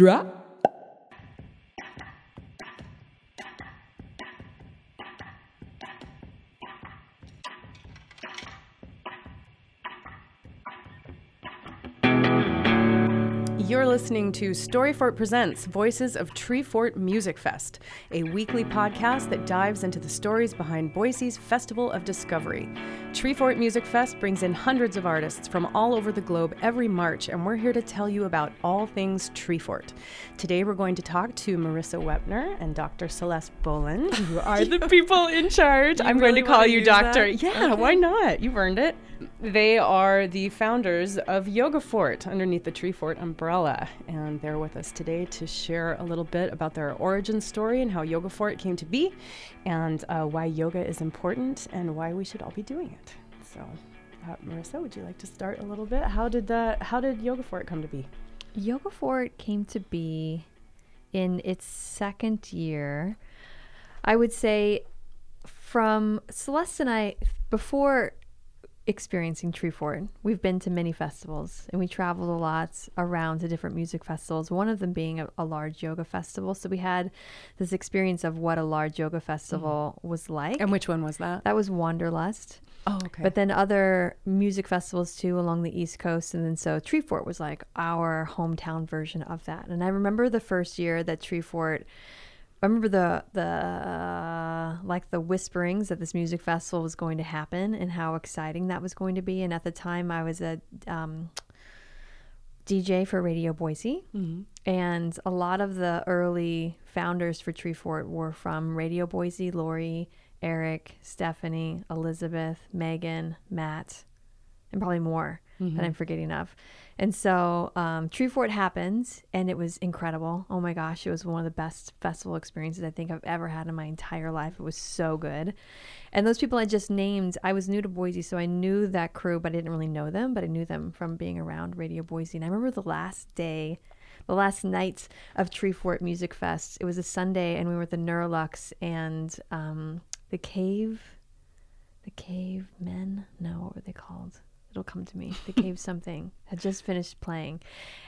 Drop. Listening to Storyfort Presents Voices of Treefort Music Fest, a weekly podcast that dives into the stories behind Boise's Festival of Discovery. Treefort Music Fest brings in hundreds of artists from all over the globe every March, and we're here to tell you about all things Treefort. Today, we're going to talk to Marissa Wepner and Dr. Celeste Boland, who are the people in charge. You I'm really going to call you Doctor. that? Yeah, Okay. why not? You've earned it. They are the founders of Yoga Fort underneath the Tree Fort umbrella, and they're with us today to share a little bit about their origin story and how Yoga Fort came to be, and uh, why yoga is important and why we should all be doing it. So, uh, Marissa, would you like to start a little bit? How did that? How did Yoga Fort come to be? Yoga Fort came to be in its second year. I would say from Celeste and I, before experiencing Tree Fort, we've been to many festivals and we traveled a lot around to different music festivals, one of them being a, a large yoga festival. So we had this experience of what a large yoga festival mm-hmm. was like. And which one was that? that was Wanderlust. Oh, okay. But then other music festivals too along the East Coast. And then so Treefort was like our hometown version of that. And I remember the first year that Treefort, I remember the, the, uh, like the whisperings that this music festival was going to happen and how exciting that was going to be. And at the time I was a, um, DJ for Radio Boise. Mhm. And a lot of the early founders for Treefort were from Radio Boise, Lori, Eric, Stephanie, Elizabeth, Megan, Matt, and probably more that I'm forgetting of. And so um, Treefort happened and it was incredible. Oh my gosh, it was one of the best festival experiences I think I've ever had in my entire life. It was so good. And those people I just named, I was new to Boise, so I knew that crew, but I didn't really know them, but I knew them from being around Radio Boise. And I remember the last day the last night of Treefort Music Fest. It was a Sunday, and we were at the Neurolux and um, the Cave, the Cave Men. No, what were they called? It'll come to me. The Cave something had just finished playing,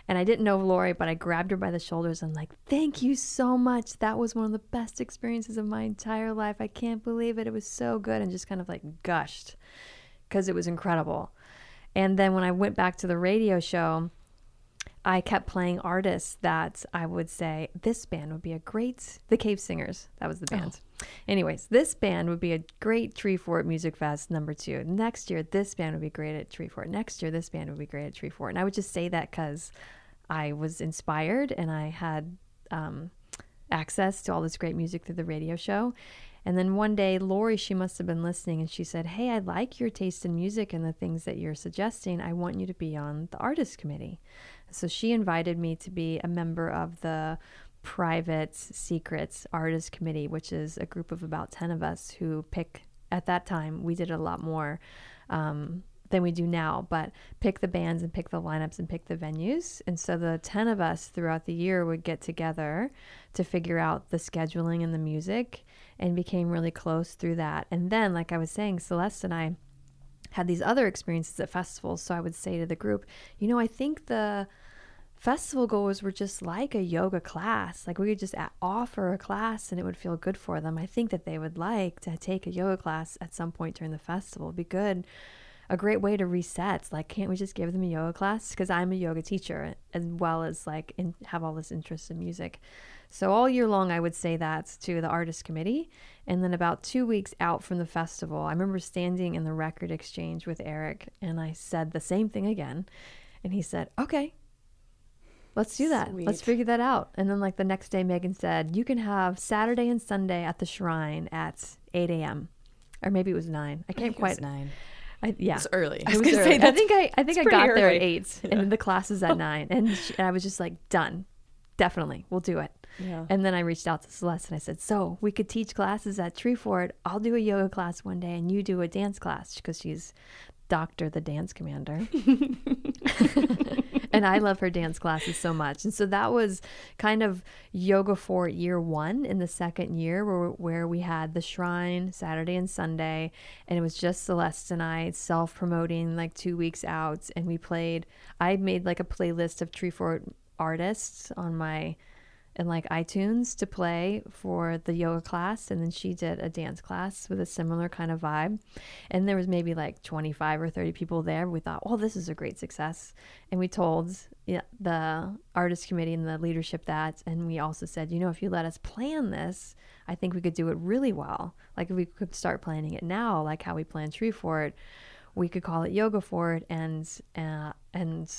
and I didn't know Lori, but I grabbed her by the shoulders and like, "Thank you so much. That was one of the best experiences of my entire life. I can't believe it. It was so good," and just kind of like gushed because it was incredible. And then when I went back to the radio show, I kept playing artists that I would say this band would be a great the Cave Singers. That was the oh. band. Anyways, this band would be a great Tree Fort Music Fest number two. Next year, this band would be great at Tree Fort. Next year, this band would be great at Tree Fort. And I would just say that because I was inspired and I had um, access to all this great music through the radio show. And then one day, Lori, she must have been listening and she said, Hey, I like your taste in music and the things that you're suggesting. I want you to be on the artist committee. So she invited me to be a member of the private secrets artist committee, which is a group of about 10 of us who pick, at that time, we did a lot more um, than we do now, but pick the bands and pick the lineups and pick the venues. And so the 10 of us throughout the year would get together to figure out the scheduling and the music and became really close through that. And then, like I was saying, Celeste and I had these other experiences at festivals. So I would say to the group, you know, I think the festival goers were just like a yoga class. Like we could just offer a class and it would feel good for them. I think that they would like to take a yoga class at some point during the festival. It'd be good. A great way to reset. Like, can't we just give them a yoga class? Because I'm a yoga teacher as well as like in, have all this interest in music. So all year long, I would say that to the artist committee. And then about two weeks out from the festival, I remember standing in the record exchange with Eric and I said the same thing again. And he said, okay, let's do that. Let's figure that out. And then, like, the next day, Megan said, you can have Saturday and Sunday at the shrine at 8 a.m. Or maybe it was 9. I can't quite. nine. I, yeah. It's early. It was was gonna say, early. I think I, I think I got there at early. eight, and then the class is at nine, and, she, and I was just like, done, definitely, we'll do it. Yeah. And then I reached out to Celeste and I said, so we could teach classes at Treefort. I'll do a yoga class one day, and you do a dance class because she's Doctor the Dance Commander. and I love her dance classes so much. And so that was kind of Yoga Fort year one in the second year where, where we had the shrine Saturday and Sunday. And it was just Celeste and I self promoting like two weeks out. And we played, I made like a playlist of Treefort artists on my in like iTunes to play for the yoga class and then she did a dance class with a similar kind of vibe. And there was maybe like 25 or 30 people there. We thought well this is a great success. And we told the artist committee and the leadership that and we also said you know if you let us plan this I think we could do it really well. Like if we could start planning it now like how we plan Tree Fort we could call it Yoga Fort and uh, and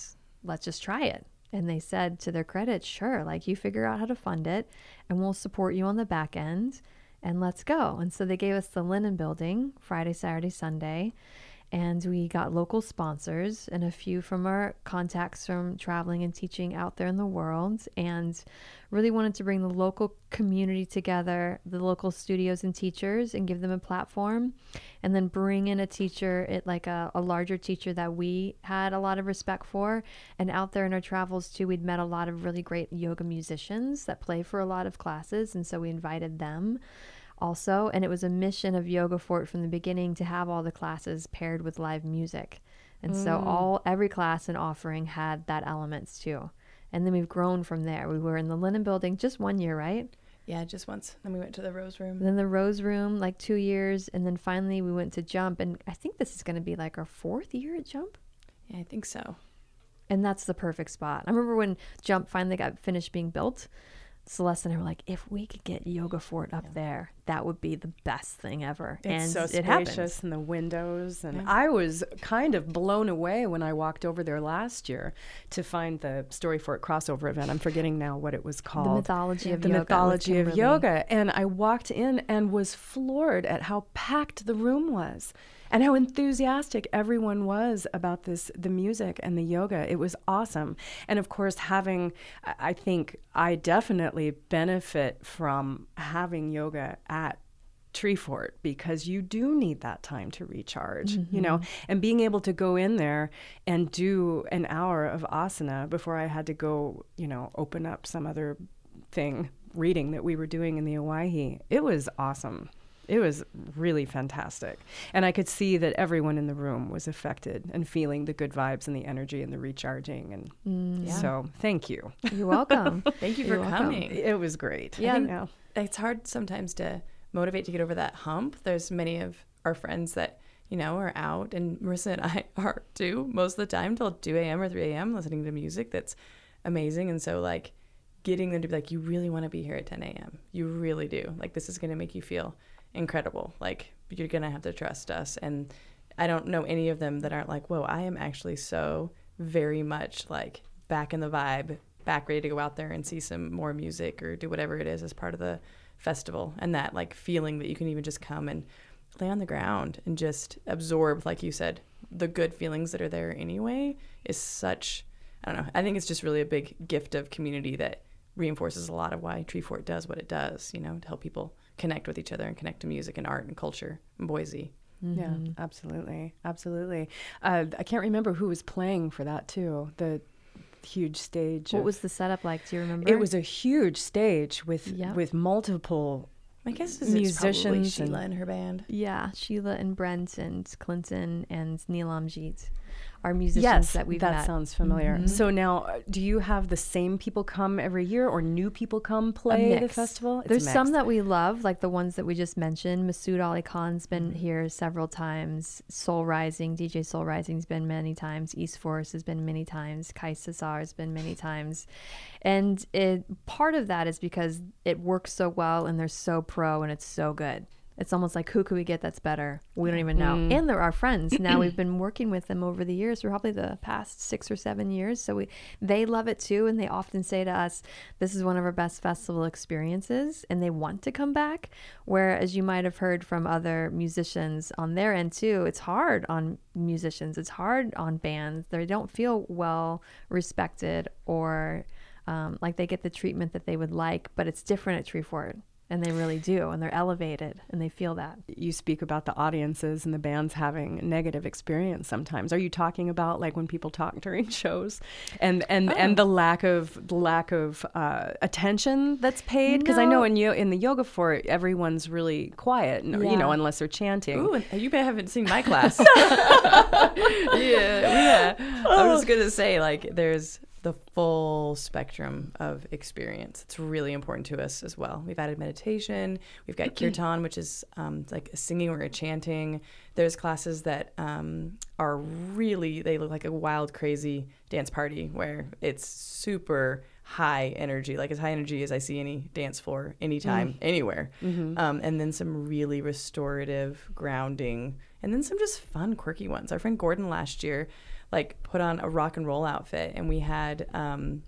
let's just try it and they said to their credit, sure, like you figure out how to fund it and we'll support you on the back end and let's go. And so they gave us the linen building Friday, Saturday, Sunday and we got local sponsors and a few from our contacts from traveling and teaching out there in the world. And really wanted to bring the local community together the local studios and teachers and give them a platform. And then bring in a teacher it like a, a larger teacher that we had a lot of respect for. And out there in our travels too we'd met a lot of really great yoga musicians that play for a lot of classes. And so we invited them also, and it was a mission of Yoga Fort from the beginning to have all the classes paired with live music. And mm. so all every class and offering had that elements too. And then we've grown from there. We were in the Linen Building just one year, right? Yeah, just once. Then we went to the Rose Room. Then the Rose Room, like two years, and then finally we went to Jump, and I think this is going to be like our fourth year at Jump. Yeah, I think so. And that's the perfect spot. I remember when Jump finally got finished being built. Celeste and I were like, if we could get Yoga Fort up yeah. there, that would be the best thing ever. It's and so it spacious and the windows. And yeah. I was kind of blown away when I walked over there last year to find the Story Fort crossover event. I'm forgetting now what it was called. The mythology of the yoga. mythology of yoga. And I walked in and was floored at how packed the room was and how enthusiastic everyone was about this the music and the yoga it was awesome and of course having i think i definitely benefit from having yoga at Tree Fort because you do need that time to recharge, mm-hmm. you know, mm-hmm. and being able to go in there and do an hour of asana before I had to go, you know, open up some other thing reading that we were doing in the Owyhee. It was awesome it was really fantastic. And I could see that everyone in the room was affected and feeling the good vibes and the energy and the recharging. And mm, yeah. so thank you. You're welcome. thank you for You're coming. Welcome. It was great. Yeah. Think, it's hard sometimes to motivate to get over that hump. There's many of our friends that, you know, are out, and Marissa and I are too, most of the time till 2 a.m. or 3 a.m. listening to music that's amazing. And so, like, getting them to be like, you really want to be here at 10 a.m. You really do. Like, this is going to make you feel incredible. Like you're gonna have to trust us. And I don't know any of them that aren't like, whoa, I am actually so very much like back in the vibe, back ready to go out there and see some more music or do whatever it is as part of the festival. And that like feeling that you can even just come and lay on the ground and just absorb, like you said, the good feelings that are there anyway is such I don't know. I think it's just really a big gift of community that reinforces a lot of why Tree Fort does what it does, you know, to help people connect with each other and connect to music and art and culture in Boise. Mm-hmm. Yeah, absolutely, absolutely. Uh, I can't remember who was playing for that too. The huge stage. What of, was the setup like? Do you remember? It was a huge stage with yep. with multiple. I guess musicians Sheila and, and her band. Yeah, Sheila and Brent and Clinton and Neelam Jeet our musicians yes, that we've that met. sounds familiar. Mm-hmm. So now, uh, do you have the same people come every year, or new people come play the festival? It's There's some that we love, like the ones that we just mentioned. Masood Ali Khan's been mm-hmm. here several times. Soul Rising, DJ Soul Rising's been many times. East Forest has been many times. Kai Cesar has been many times, and it part of that is because it works so well and they're so pro and it's so good. It's almost like who could we get that's better? We don't even know. Mm. And they're our friends. Now we've been working with them over the years, probably the past six or seven years. So we they love it too, and they often say to us, "This is one of our best festival experiences," and they want to come back. Whereas you might have heard from other musicians on their end too, it's hard on musicians. It's hard on bands. They don't feel well respected or um, like they get the treatment that they would like, but it's different at Tree Fort. And they really do, and they're elevated, and they feel that. You speak about the audiences and the bands having negative experience sometimes. Are you talking about like when people talk during shows, and and oh. and the lack of the lack of uh, attention that's paid? Because no. I know in yo- in the yoga fort, everyone's really quiet, yeah. you know, unless they're chanting. Ooh, you may haven't seen my class. yeah, yeah. I was gonna say like there's the full spectrum of experience. It's really important to us as well. We've added meditation. We've got kirtan, which is um, like a singing or a chanting. There's classes that um, are really they look like a wild, crazy dance party where it's super high energy, like as high energy as I see any dance floor anytime, anywhere. Um, and then some really restorative, grounding, and then some just fun, quirky ones. Our friend Gordon last year, like, put on a rock and roll outfit, and we had, um,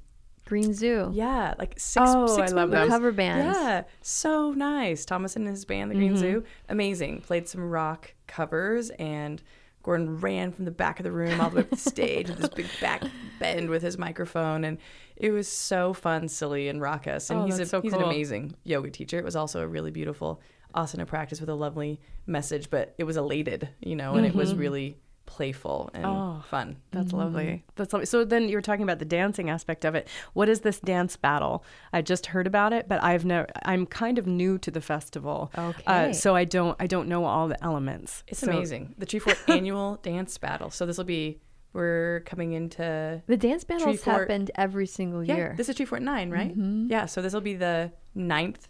Green Zoo. yeah, like six, Oh, six I love those. Cover bands. Yeah, so nice. Thomas and his band, the Green Zoo, amazing. Played some rock covers, and Gordon ran from the back of the room all the way up to the stage with this big back bend with his microphone, and it was so fun, silly, and raucous. And Oh, he's a, so he's an amazing yoga teacher. It was also a really beautiful asana practice with a lovely message, but it was elated, you know, and it was really playful and Oh. fun. That's lovely. That's lovely. So then you were talking about the dancing aspect of it. What is this dance battle? I just heard about it, but I've never. I'm kind of new to the festival. Okay. Uh, so I don't. I don't know all the elements. It's So- amazing. The Tree Fort annual dance battle. So this will be. We're coming into The dance battles Fort- happened every single year. Yeah, year. this is Tree Fort 9, right? Yeah, so this will be the ninth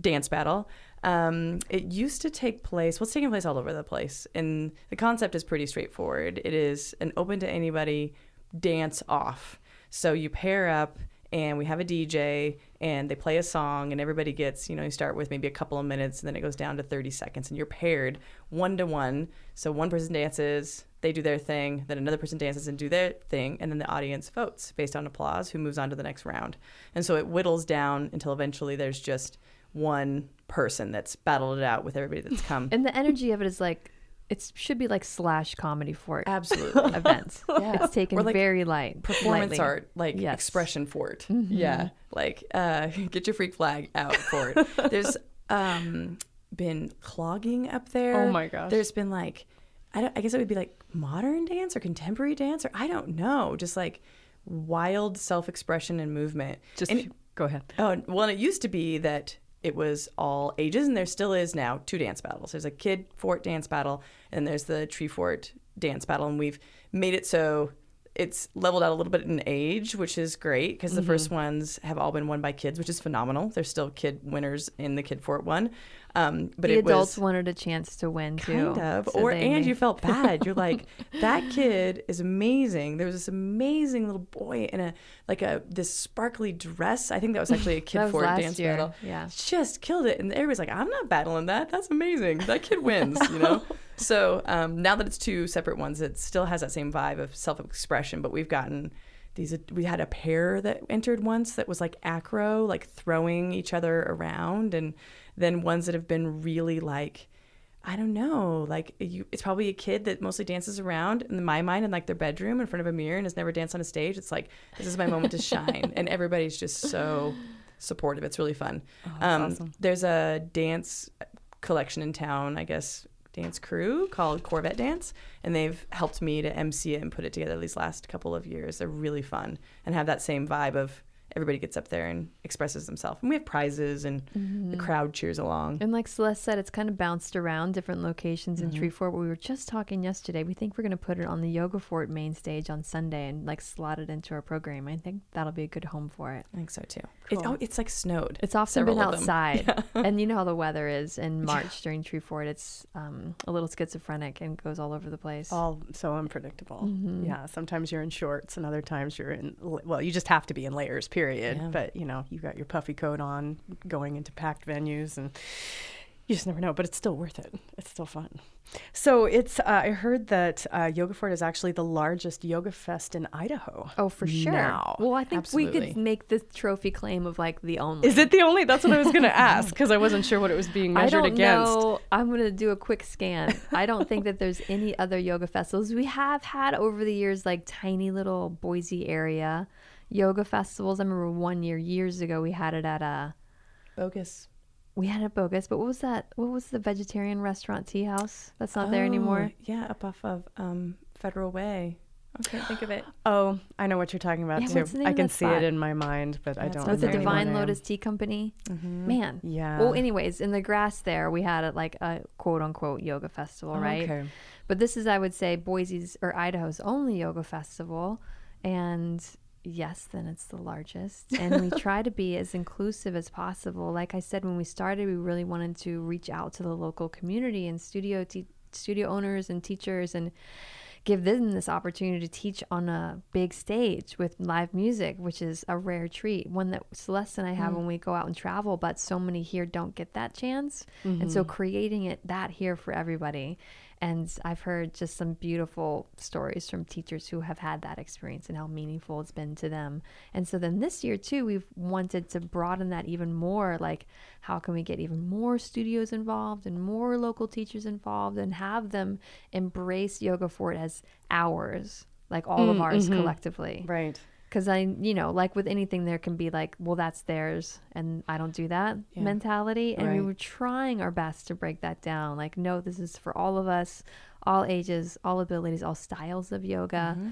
dance battle. Um, it used to take place, well, it's taking place all over the place. And the concept is pretty straightforward. It is an open to anybody dance off. So you pair up and we have a DJ and they play a song and everybody gets, you know, you start with maybe a couple of minutes and then it goes down to 30 seconds and you're paired one to one. So one person dances, they do their thing, then another person dances and do their thing, and then the audience votes based on applause who moves on to the next round. And so it whittles down until eventually there's just one person that's battled it out with everybody that's come. and the energy of it is like it should be like slash comedy fort Absolutely. events. Yeah. It's taken like very light. performance lightly. art, like Yes. expression for it. Yeah, like uh, get your freak flag out for it. There's um, been clogging up there. Oh my gosh. There's been like, I, don't, I guess it would be like modern dance or contemporary dance or I don't know, just like wild self-expression and movement. Just And- go ahead. Oh, well, it used to be that it was all ages, and there still is now two dance battles. There's a Kid Fort dance battle, and there's the Tree Fort dance battle, and we've made it so it's leveled out a little bit in age, which is great because the first ones have all been won by kids, which is phenomenal. There's still kid winners in the Kid Fort one, um, but the adults was wanted a chance to win too. kind of. So or and made- you felt bad. You're like that kid is amazing. There was this amazing little boy in a like a this sparkly dress. I think that was actually a kid That was for last dance year, battle yeah. just killed it. And everybody's like i'm not battling that. That's amazing. That kid wins you know so um, now that it's two separate ones it still has that same vibe of self-expression but we've gotten these we had a pair that entered once that was like acro like throwing each other around and then ones that have been really like I don't know. Like you, it's probably a kid that mostly dances around in my mind in like their bedroom in front of a mirror and has never danced on a stage. It's like this is my moment to shine, and everybody's just so supportive. It's really fun. um, awesome. There's a dance collection in town, I guess, dance crew called Corvette Dance, and they've helped me to MC it and put it together these last couple of years. They're really fun and have that same vibe of everybody gets up there and expresses themselves. And we have prizes, and the crowd cheers along. And like Celeste said, it's kind of bounced around different locations Mm-hmm. in Tree Fort. We were just talking yesterday. We think we're going to put it on the Yoga Fort main stage on Sunday and like slot it into our program. I think that'll be a good home for it. I think so too. It's, Cool. oh, it's like snowed. It's often Several been of them. outside, and you know how the weather is in March during Tree Fort. It's um, a little schizophrenic and goes all over the place. All so unpredictable. Mm-hmm. Yeah. Sometimes you're in shorts, and other times you're in. Well, you just have to be in layers. Period. Yeah. But you know, you got your puffy coat on, going into packed venues, and you just never know. But it's still worth it. It's still fun. So it's. Uh, I heard that uh, Yoga Fort is actually the largest yoga fest in Idaho. Oh, for sure. Now. Well, I think we could make the trophy claim of like the only. Is it the only? That's what I was going to ask because I wasn't sure what it was being measured I don't against. know. I'm going to do a quick scan. I don't think that there's any other yoga festivals. We have had over the years like tiny little Boise area yoga festivals. I remember one year years ago we had it at a Bogus. we had it at Bogus, but what was that? What was the vegetarian restaurant tea house? That's not there anymore. Oh, Yeah, up off of um, Federal Way. I can't think of it. Oh, I know what you're talking about Yeah, too. what's the name I can see spot? it in my mind, but I don't. With the Divine. Lotus Tea Company. Mm-hmm. Man. Yeah. Well, anyways, in the grass there, we had it like a quote unquote yoga festival, Oh, right? Okay. But this is, I would say, Boise's or Idaho's only yoga festival. And yes, then it's the largest. And we try to be as inclusive as possible. Like I said, when we started, we really wanted to reach out to the local community and studio te- studio owners and teachers and give them this opportunity to teach on a big stage with live music, which is a rare treat. One that Celeste and I have mm. when we go out and travel, but so many here don't get that chance. Mm-hmm. And so mm-hmm. creating it that here for everybody and I've heard just some beautiful stories from teachers who have had that experience and how meaningful it's been to them. And so then this year, too, we've wanted to broaden that even more. Like, how can we get even more studios involved and more local teachers involved and have them embrace Yoga Fort as ours, like all mm, of ours mm-hmm. collectively? Right because I, you know, like with anything, there can be like, well, that's theirs, and I don't do that yeah. mentality. And right. we were trying our best to break that down. Like, no, this is for all of us, all ages, all abilities, all styles of yoga. Mm-hmm.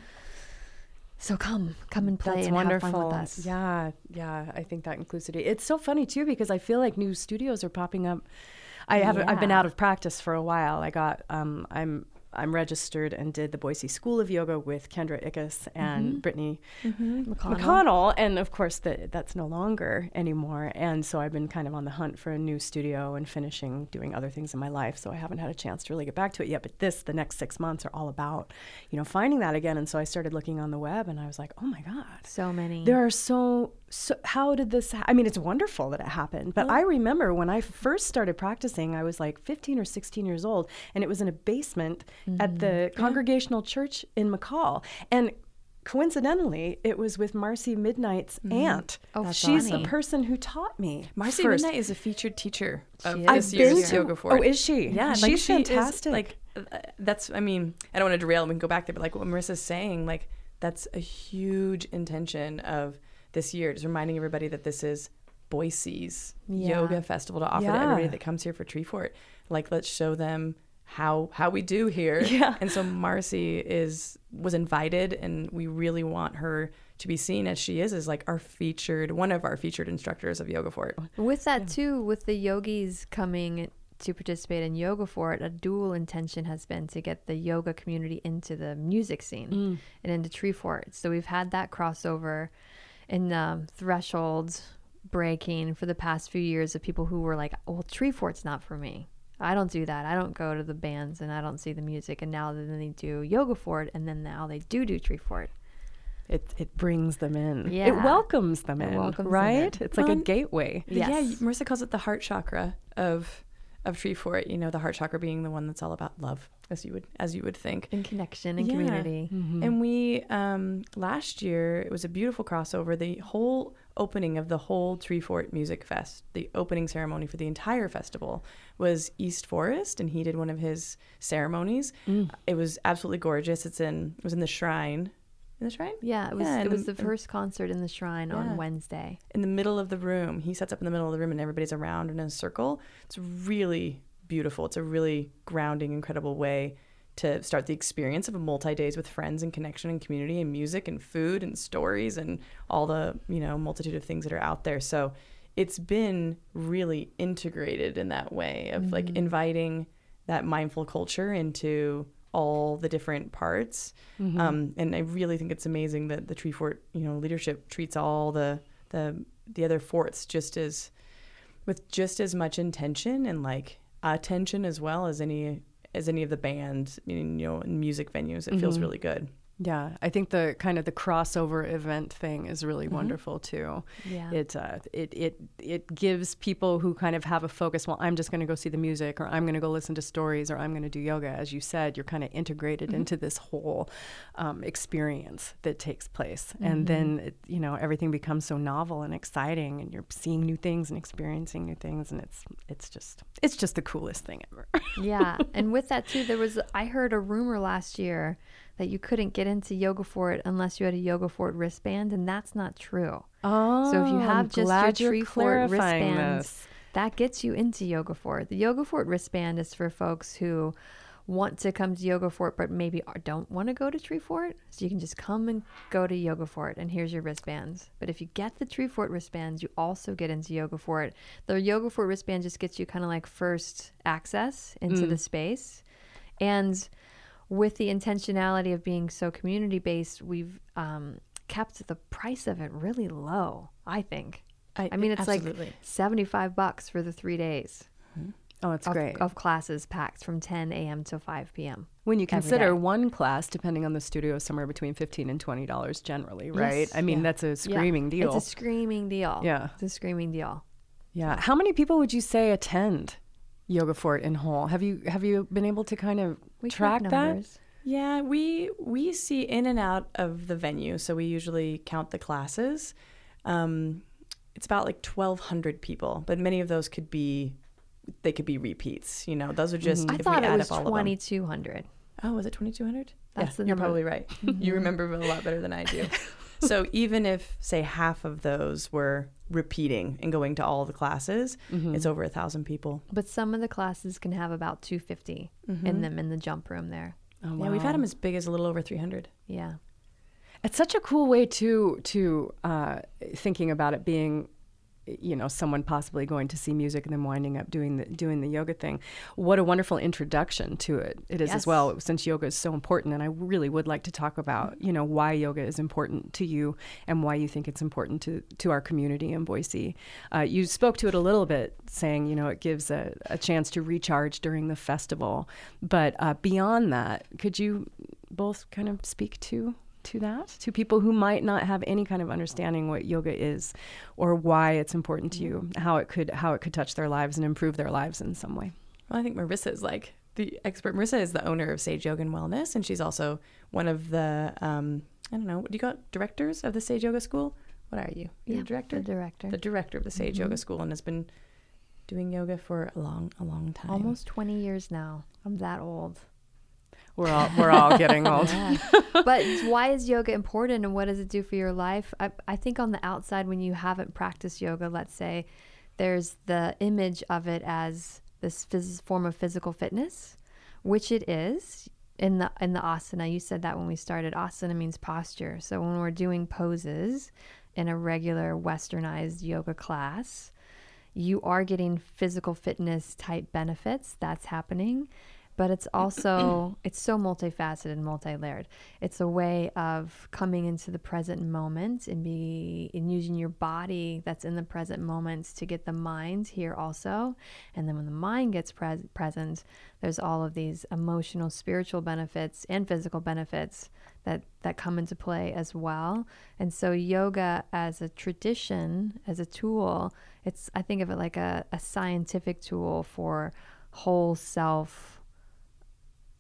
So come, come and play That's and wonderful. have fun with us. Yeah, yeah. I think that inclusivity. It's so funny too because I feel like new studios are popping up. I have yeah. I've been out of practice for a while. I got um, I'm I'm registered and did the Boise School of Yoga with Kendra Ickes and mm-hmm. Brittany mm-hmm. McConnell. McConnell. And of course, the, that's no longer anymore. And so I've been kind of on the hunt for a new studio and finishing doing other things in my life. So I haven't had a chance to really get back to it yet. But this, the next six months, are all about, you know, finding that again. And so I started looking on the web and I was like, oh my God. So many. There are so so how did this ha- i mean it's wonderful that it happened but i remember when i first started practicing i was like 15 or 16 years old and it was in a basement mm-hmm. at the mm-hmm. congregational yeah. church in mccall and coincidentally it was with marcy midnight's mm-hmm. aunt oh she's funny. the person who taught me marcy first. midnight is a featured teacher of she this year's yoga for oh is she yeah she's she fantastic is, like uh, that's i mean i don't want to derail and go back there but like what marissa's saying like that's a huge intention of this year, just reminding everybody that this is Boise's yeah. yoga festival to offer yeah. to everybody that comes here for Treefort. Like, let's show them how how we do here. Yeah. And so Marcy is was invited, and we really want her to be seen as she is, as like our featured one of our featured instructors of Yoga Fort. With that yeah. too, with the yogis coming to participate in Yoga Fort, a dual intention has been to get the yoga community into the music scene mm. and into Treefort. So we've had that crossover in um, thresholds breaking for the past few years of people who were like, well, tree fort's not for me. I don't do that. I don't go to the bands and I don't see the music. And now then they do Yoga Fort, and then now they do do Treefort. It, it brings them in. Yeah. It welcomes them it in, welcomes right? Them in. It's like um, a gateway. Yes. Yeah, Marissa calls it the heart chakra of of Treefort. You know, the heart chakra being the one that's all about love as you would as you would think in connection and yeah. community mm-hmm. and we um, last year it was a beautiful crossover the whole opening of the whole treefort music fest the opening ceremony for the entire festival was east forest and he did one of his ceremonies mm. it was absolutely gorgeous it's in it was in the shrine in the shrine? Yeah, it was. Yeah, it was the, the first concert in the shrine yeah. on Wednesday. In the middle of the room, he sets up in the middle of the room, and everybody's around in a circle. It's really beautiful. It's a really grounding, incredible way to start the experience of a multi days with friends and connection and community and music and food and stories and all the you know multitude of things that are out there. So it's been really integrated in that way of mm-hmm. like inviting that mindful culture into all the different parts. Mm-hmm. Um, and I really think it's amazing that the Treefort you know leadership treats all the the the other forts just as with just as much intention and like attention as well as any as any of the bands, you know, in music venues. It mm-hmm. feels really good. Yeah, I think the kind of the crossover event thing is really mm-hmm. wonderful too. Yeah, it uh, it it it gives people who kind of have a focus. Well, I'm just going to go see the music, or I'm going to go listen to stories, or I'm going to do yoga. As you said, you're kind of integrated mm-hmm. into this whole um, experience that takes place, mm-hmm. and then it, you know everything becomes so novel and exciting, and you're seeing new things and experiencing new things, and it's it's just it's just the coolest thing ever. yeah, and with that too, there was I heard a rumor last year that you couldn't get into Yoga Fort unless you had a Yoga Fort wristband, and that's not true. Oh, so if you have just your Treefort wristbands, this. that gets you into Yoga Fort. The Yoga Fort wristband is for folks who want to come to Yoga Fort but maybe don't want to go to Treefort. So you can just come and go to Yoga Fort and here's your wristbands. But if you get the Treefort wristbands, you also get into Yoga Fort. The Yoga Fort wristband just gets you kind of like first access into mm. the space. And with the intentionality of being so community based, we've um, kept the price of it really low. I think. I, I mean, it's absolutely. like seventy-five bucks for the three days Oh, it's of, great. of classes packed from ten a.m. to five p.m. when you consider one class, depending on the studio, somewhere between fifteen and twenty dollars generally, right? Yes. I mean, Yeah. that's a Yeah. screaming deal. It's a screaming deal. Yeah. it's a screaming deal. yeah. How many people would you say attend Yoga Fort in whole? Have you have you been able to kind of We track that? Yeah, we we see in and out of the venue, so we usually count the classes. Um, it's about like twelve hundred people, but many of those could be they could be repeats. You know, those are just I if thought we it add was up all of them. twenty-two hundred. Oh, was it twenty two hundred? That's the you're number. probably right. You remember a lot better than I do. so even if say half of those were repeating and going to all the classes, Mm-hmm. it's over a thousand people. But some of the classes can have about two in them in the jump room there. Oh, Yeah, we've had them as big as a little over three hundred. Yeah. It's such a cool way to to uh, thinking about it being, you know, someone possibly going to see music and then winding up doing the doing the yoga thing. What a wonderful introduction to it it is as well, since yoga is so important. And I really would like to talk about, you know, why yoga is important to you and why you think it's important to to our community in Boise. Uh, you spoke to it a little bit, saying, you know, it gives a, a chance to recharge during the festival. But uh, beyond that, could you both kind of speak to to that to people who might not have any kind of understanding what yoga is or why it's important to you how it could how it could touch their lives and improve their lives in some way Well, I think Marissa is like the expert. Marissa is the owner of Sage Yoga and Wellness, and she's also one of the um, I don't know what do you call it? directors of the Sage Yoga School. What are you? You're Yeah, the director. The director. The director of the Sage Yoga School, and has been doing yoga for a long, a long time. Almost 20 years now. I'm that old. We're all we're all getting old Yeah. but why is yoga important and what does it do for your life? I, I think on the outside, when you haven't practiced yoga, let's say, there's the image of it as this phys- form of physical fitness, which it is in the in the asana. You said that when we started. Asana means posture. So when we're doing poses in a regular westernized yoga class, you are getting physical fitness type benefits. That's happening. But it's also it's so multifaceted and multi-layered. It's a way of coming into the present moment and be and using your body that's in the present moment to get the mind here also. And then when the mind gets pres- present, there's all of these emotional, spiritual benefits and physical benefits that that come into play as well. And so yoga as a tradition, as a tool, it's I think of it like a, a scientific tool for whole self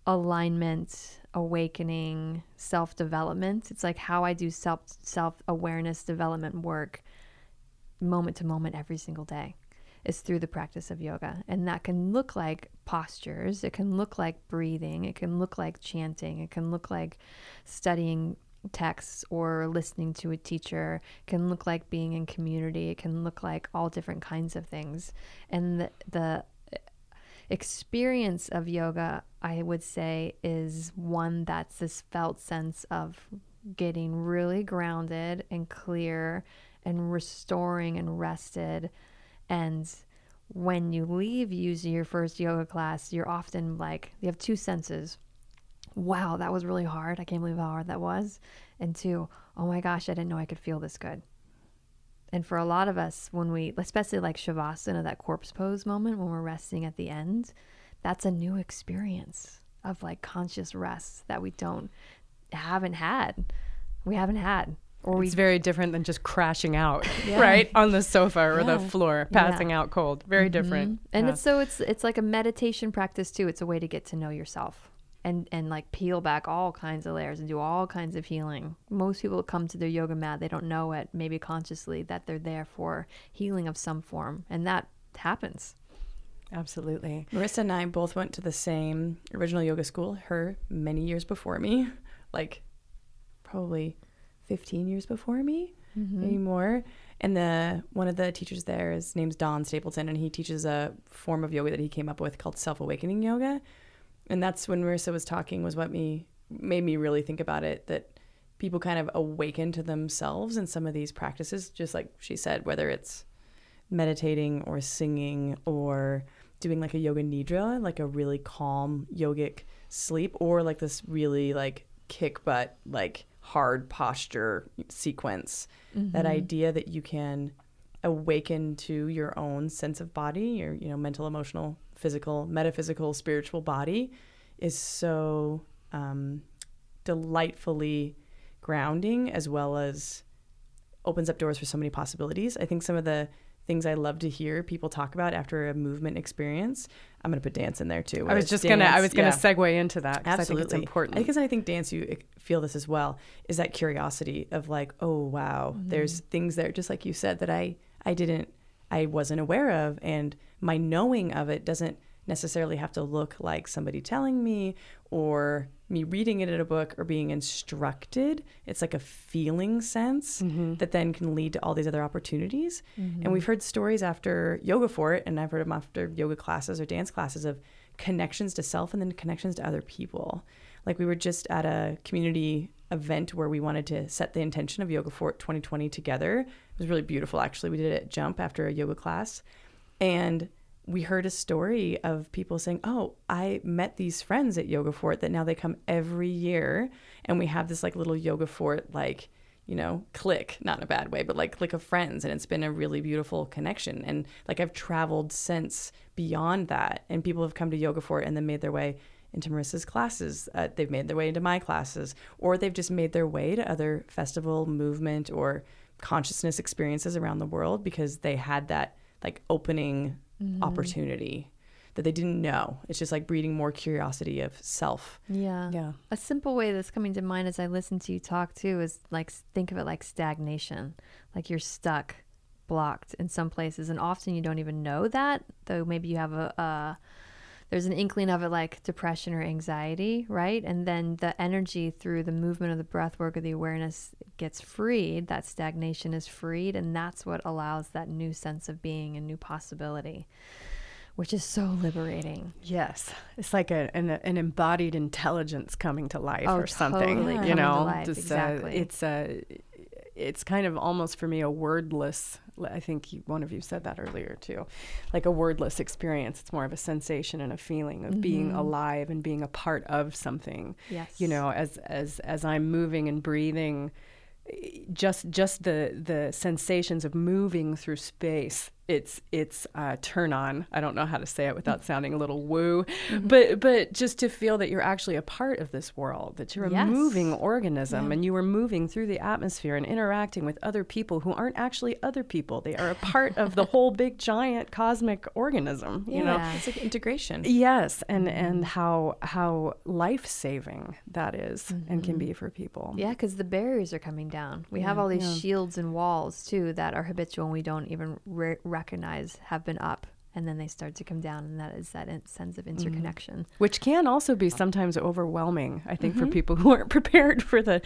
alignment, awakening, self development. It's like how I do self self awareness development work moment to moment every single day is through the practice of yoga. And that can look like postures, it can look like breathing, it can look like chanting, it can look like studying texts or listening to a teacher, it can look like being in community, it can look like all different kinds of things. And the, the experience of yoga, I would say, is one that's this felt sense of getting really grounded and clear and restoring and rested. And when you leave using your first yoga class, you're often like, you have two senses. Wow, that was really hard. I can't believe how hard that was. And two, oh my gosh, I didn't know I could feel this good. And for a lot of us, when we, especially like Shavasana, that corpse pose moment when we're resting at the end, that's a new experience of like conscious rest that we don't, haven't had. We haven't had. Or we it's very different than just crashing out Yeah. right on the sofa or the Yeah. floor Yeah. passing out cold very different mm-hmm. and Yeah. it's so it's it's like a meditation practice too it's a way to get to know yourself and and like peel back all kinds of layers and do all kinds of healing most people come to their yoga mat they don't know it maybe consciously that they're there for healing of some form and that happens absolutely Marissa and I both went to the same original yoga school, her many years before me, like probably 15 years before me, mm-hmm. maybe more. And the one of the teachers there, his name's Don Stapleton, and he teaches a form of yoga that he came up with called self awakening yoga. And that's when Marissa was talking, was what me made me really think about it that people kind of awaken to themselves in some of these practices, just like she said, whether it's meditating or singing or doing like a yoga nidra, like a really calm yogic sleep, or like this really like kick butt, like hard posture sequence. Mm-hmm. That idea that you can awaken to your own sense of body, your you know mental, emotional, physical, metaphysical, spiritual body, is so um, delightfully grounding, as well as opens up doors for so many possibilities. I think some of the things I love to hear people talk about after a movement experience. I'm going to put dance in there too. I was just gonna. I was gonna yeah. segue into that because I think it's important. Because I think dance, you feel this as well, is that curiosity of like, oh wow, there's things there, just like you said, that I I didn't, I wasn't aware of, and my knowing of it doesn't necessarily have to look like somebody telling me or me reading it in a book or being instructed. It's like a feeling sense mm-hmm. that then can lead to all these other opportunities. And mm-hmm. we've heard stories after Yoga Fort, and I've heard them after yoga classes or dance classes of connections to self and then connections to other people. Like we were just at a community event where we wanted to set the intention of Yoga Fort 2020 together. It was really beautiful, actually. We did it at Jump after a yoga class. And we heard a story of people saying, Oh, I met these friends at Yoga Fort that now they come every year. And we have this like little Yoga Fort, like, you know, click, not in a bad way, but like click of friends. And it's been a really beautiful connection. And like I've traveled since beyond that. And people have come to Yoga Fort and then made their way into Marissa's classes. Uh, they've made their way into my classes, or they've just made their way to other festival, movement, or consciousness experiences around the world because they had that like opening opportunity that they didn't know. It's just like breeding more curiosity of self. Yeah. yeah. A simple way that's coming to mind as I listen to you talk too is like think of it like stagnation, like you're stuck, blocked in some places, and often you don't even know that. Though maybe you have a, a there's an inkling of it like depression or anxiety, right? And then the energy through the movement of the breath work or the awareness gets freed. That stagnation is freed, and that's what allows that new sense of being and new possibility, which is so liberating. Yes, it's like a, an, an embodied intelligence coming to life Oh, or something. totally You know, just, exactly. Uh, it's a, it's kind of almost for me a wordless. I think you, one of you said that earlier too, like a wordless experience. It's more of a sensation and a feeling of being mm-hmm. alive and being a part of something. Yes. You know, as as as I'm moving and breathing, eh, just just the the sensations of moving through space it's it's uh, turn on. I don't know how to say it without mm. sounding a little woo. Mm-hmm. But but just to feel that you're actually a part of this world that you're a Yes. moving organism and you are moving through the atmosphere and interacting with other people who aren't actually other people. They are a part of the whole big giant cosmic organism you know? It's like integration. yes and mm-hmm. and how how life-saving that is and can mm-hmm. be for people. Yeah, because the barriers are coming down. We have all these shields and walls too that are habitual and we don't even re- recognize have been up, and then they start to come down, and that is that in- sense of interconnection. which can also be sometimes overwhelming i think for people who aren't prepared for the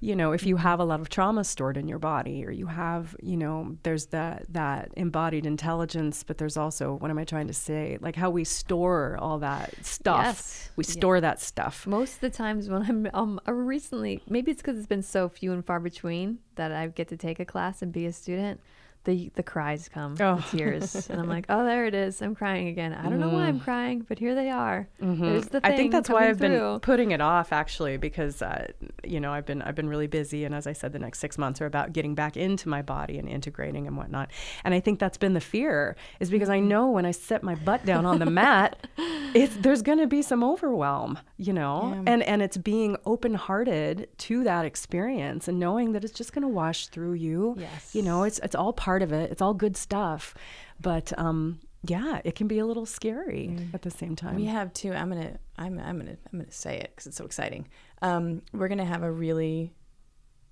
you know if you have a lot of trauma stored in your body or you have you know there's that that embodied intelligence but there's also what am i trying to say like how we store all that stuff Yes. we store that stuff Most of the times when I'm um uh, recently, maybe it's because it's been so few and far between that I get to take a class and be a student. The the cries come, Oh. the tears, and I'm like, oh, there it is. I'm crying again. I don't know why I'm crying, but here they are. There's the thing I think that's why I've been putting it off actually because uh, you know I've been I've been really busy and as I said the next six months are about getting back into my body and integrating and whatnot and I think that's been the fear is because Mm-hmm. I know when I set my butt down on the mat it's there's going to be some overwhelm you know Yeah. and and it's being open hearted to that experience and knowing that it's just going to wash through you Yes. you know it's it's all part of it it's all good stuff but um yeah it can be a little scary Mm. at the same time We have two. I'm gonna. I'm. I'm gonna. I'm gonna say it because it's so exciting. Um, we're gonna have a really,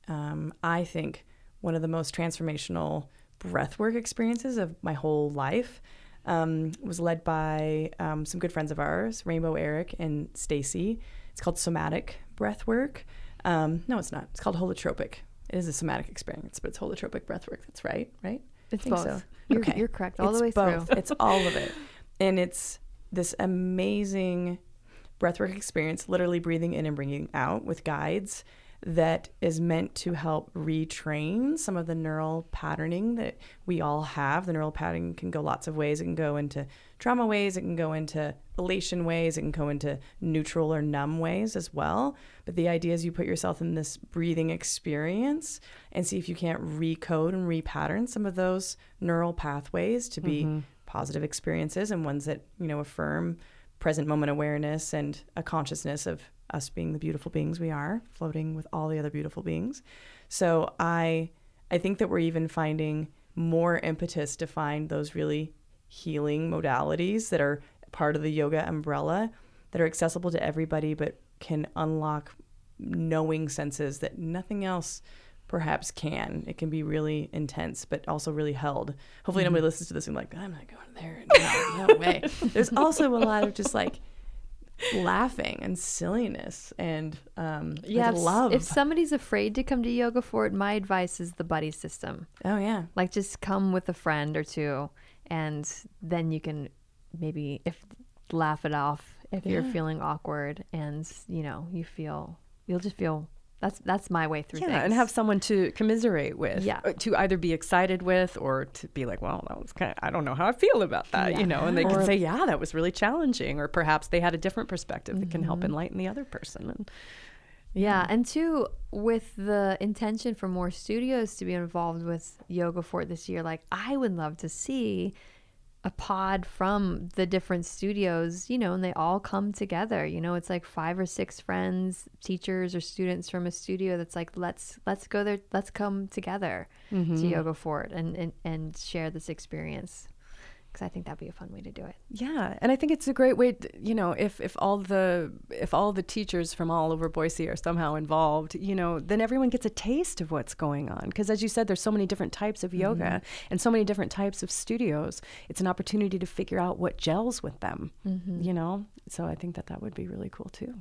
um, I think, one of the most transformational breathwork experiences of my whole life. Um, was led by um, some good friends of ours, Rainbow Eric and Stacy. It's called somatic breathwork. Um, no, it's not. It's called holotropic. It is a somatic experience, but it's holotropic breathwork. That's right, right? It's think both. so. You're, Okay. you're correct all it's the way both. through. It's all of it. And it's this amazing breathwork experience, literally breathing in and bringing out with guides. That is meant to help retrain some of the neural patterning that we all have. The neural patterning can go lots of ways. It can go into trauma ways, it can go into elation ways, it can go into neutral or numb ways as well. But the idea is you put yourself in this breathing experience and see if you can't recode and repattern some of those neural pathways to be mm-hmm. positive experiences and ones that, you know, affirm present moment awareness and a consciousness of us being the beautiful beings we are, floating with all the other beautiful beings. So I I think that we're even finding more impetus to find those really healing modalities that are part of the yoga umbrella that are accessible to everybody but can unlock knowing senses that nothing else perhaps can. It can be really intense, but also really held. Hopefully, mm-hmm. nobody listens to this and like, I'm not going there. No, no way. There's also a lot of just like laughing and silliness and um, yeah, like love. If somebody's afraid to come to yoga for it, my advice is the buddy system. Oh yeah, like just come with a friend or two, and then you can maybe if laugh it off if yeah. you're feeling awkward and you know you feel you'll just feel that's that's my way through yeah, things. and have someone to commiserate with. Yeah. To either be excited with or to be like, well, that was kind of, I don't know how I feel about that, yeah. you know, and they or, can say, yeah, that was really challenging. Or perhaps they had a different perspective mm-hmm. that can help mm-hmm. enlighten the other person. And, yeah. yeah, and two, with the intention for more studios to be involved with Yoga Fort this year, like I would love to see a pod from the different studios, you know, and they all come together. You know, it's like five or six friends, teachers or students from a studio that's like, let's let's go there, let's come together mm-hmm. to Yoga Fort and, and and share this experience because I think that'd be a fun way to do it. Yeah, and I think it's a great way. To, you know, if if all the if all the teachers from all over Boise are somehow involved, you know, then everyone gets a taste of what's going on. Because as you said, there's so many different types of yoga mm-hmm. and so many different types of studios. It's an opportunity to figure out what gels with them. Mm-hmm. You know, so I think that that would be really cool too.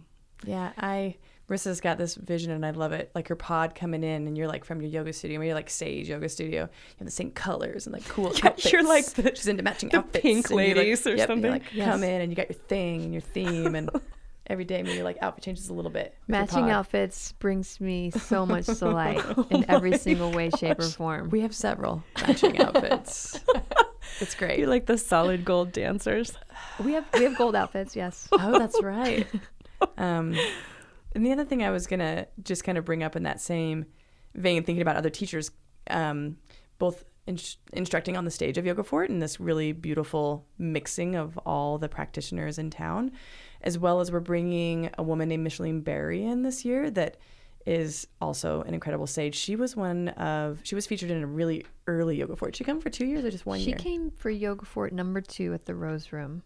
Yeah, I Marissa's got this vision and I love it. Like her pod coming in and you're like from your yoga studio, maybe you're like Sage Yoga Studio. You have the same colors and like cool yeah, outfits. You're like the, she's into matching the outfits. Pink ladies like, or yep, something. like yes. come in and you got your thing and your theme and every day maybe your like outfit changes a little bit. Matching outfits brings me so much delight in every single way, shape, or form. We have several matching outfits. It's great. You're like the solid gold dancers. We have we have gold outfits, yes. Oh, that's right. Um, and the other thing I was gonna just kind of bring up in that same vein, thinking about other teachers, um, both in- instructing on the stage of Yoga Fort and this really beautiful mixing of all the practitioners in town, as well as we're bringing a woman named Micheline Berry in this year that is also an incredible sage. She was one of she was featured in a really early Yoga Fort. She come for two years or just one she year? She came for Yoga Fort number two at the Rose Room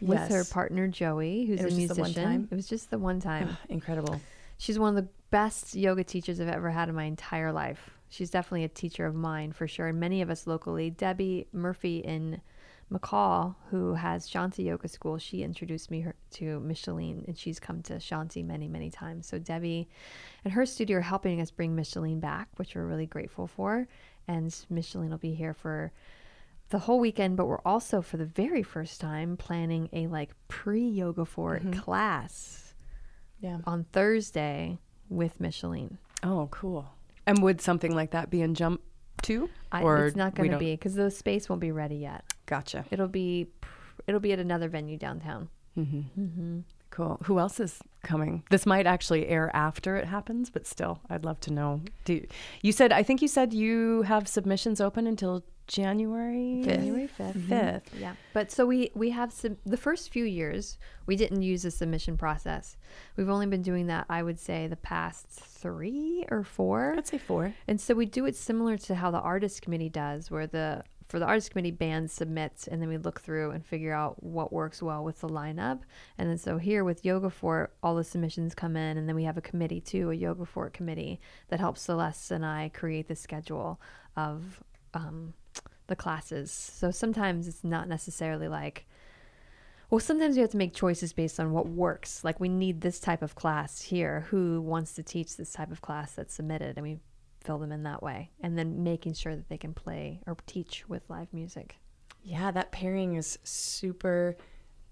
with yes. her partner Joey, who's a musician. It was just the one time. incredible. She's one of the best yoga teachers I've ever had in my entire life. She's definitely a teacher of mine for sure. And many of us locally, Debbie Murphy in McCall, who has Shanti Yoga School, she introduced me her, to Micheline, and she's come to Shanti many, many times. So Debbie and her studio are helping us bring Micheline back, which we're really grateful for. And Micheline will be here for the whole weekend, but we're also for the very first time planning a like pre yoga fort mm-hmm. class. Yeah. On Thursday with Micheline. Oh, cool. And would something like that be in jump too? I, or it's not going to be because the space won't be ready yet. Gotcha. It'll be it'll be at another venue downtown. Mm-hmm. Mm-hmm. Cool. Who else is coming? This might actually air after it happens, but still, I'd love to know. Do you, you said I think you said you have submissions open until January January 5th. 5th. Mm-hmm. Yeah. But so we we have sub- the first few years we didn't use a submission process. We've only been doing that I would say the past 3 or 4. I'd say 4. And so we do it similar to how the artist committee does where the for the artist committee bands submits and then we look through and figure out what works well with the lineup and then so here with yoga fort all the submissions come in and then we have a committee too a yoga fort committee that helps celeste and i create the schedule of um, the classes. So sometimes it's not necessarily like, well, sometimes you have to make choices based on what works. Like we need this type of class here. Who wants to teach this type of class that's submitted? And we fill them in that way. And then making sure that they can play or teach with live music. Yeah, that pairing is super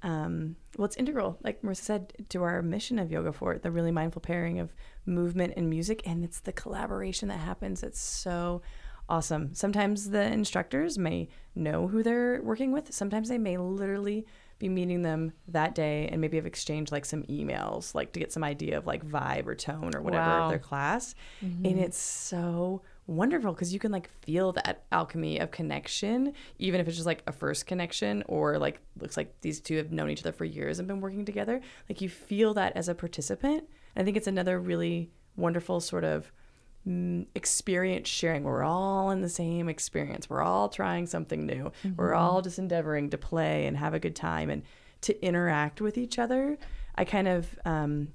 um, well, it's integral, like Marissa said, to our mission of Yoga Fort, the really mindful pairing of movement and music. And it's the collaboration that happens. It's so awesome. Sometimes the instructors may know who they're working with. Sometimes they may literally be meeting them that day and maybe have exchanged like some emails, like to get some idea of like vibe or tone or whatever Wow. of their class. Mm-hmm. And it's so wonderful because you can like feel that alchemy of connection, even if it's just like a first connection or like looks like these two have known each other for years and been working together. Like you feel that as a participant. And I think it's another really wonderful sort of experience sharing. We're all in the same experience. We're all trying something new. We're all just endeavoring to play and have a good time and to interact with each other. I kind of, um,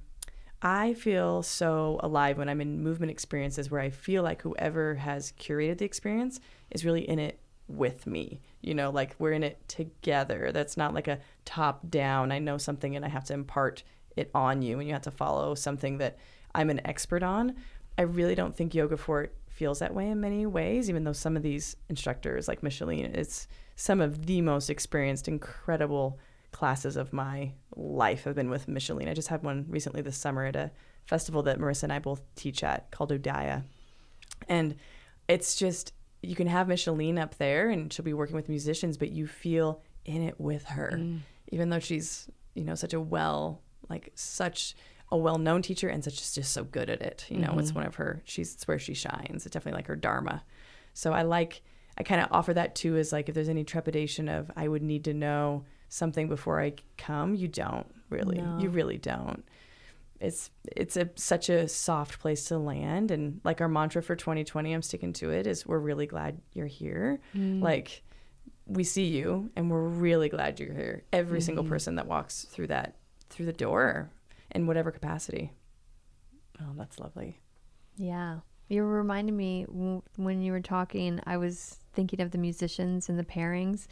I feel so alive when I'm in movement experiences where I feel like whoever has curated the experience is really in it with me. You know, like we're in it together. That's not like a top down, I know something and I have to impart it on you and you have to follow something that I'm an expert on. I really don't think Yoga Fort feels that way in many ways, even though some of these instructors, like Micheline, it's some of the most experienced, incredible classes of my life have been with Micheline. I just had one recently this summer at a festival that Marissa and I both teach at called Udaya. And it's just, you can have Micheline up there and she'll be working with musicians, but you feel in it with her, mm. even though she's, you know, such a well, like such a well-known teacher and such just so good at it. You know, it's mm-hmm. one of her, she's, it's where she shines. It's definitely like her dharma. So I like, I kind of offer that too as like, if there's any trepidation of, I would need to know something before I come, you don't really, No. you really don't it's it's a such a soft place to land and like our mantra for 2020 i'm sticking to it is we're really glad you're here mm. like we see you and we're really glad you're here every single mm-hmm. person that walks through that through the door in whatever capacity oh that's lovely Yeah. You were reminding me when you were talking, I was thinking of the musicians and the pairings.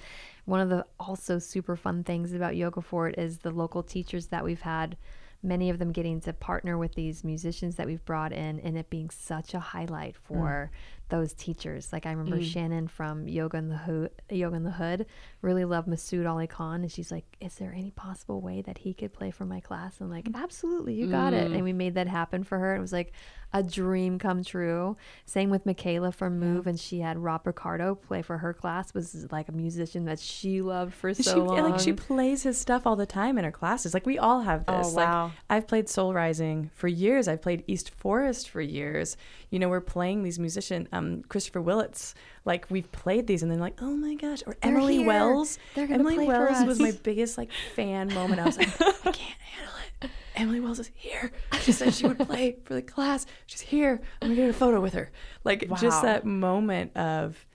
One of the also super fun things about Yoga Fort is the local teachers that we've had, many of them getting to partner with these musicians that we've brought in, and it being such a highlight hmm. for those teachers. Like I remember mm. Shannon from Yoga in the Hood, Yoga in the Hood, really love Masood Ali Khan, and she's like, "Is there any possible way that he could play for my class?" And I'm like, "Absolutely, you got it." And we made that happen for her. It was like a dream come true. Same with Michaela from Move, and she had Rob Ricardo play for her class. Was like a musician that she loved for so she, long. like she plays his stuff all the time in her classes like we all have Oh, this like i've played soul rising for years i've played east forest for years you know we're playing these musicians um christopher willits like we've played these and then like oh my gosh or They're emily here. wells. Emily wells was my biggest like fan moment. I was like i can't handle it. Emily wells is here. She said she would play for the class. She's here. I'm gonna get a photo with her. Like Wow. just that moment of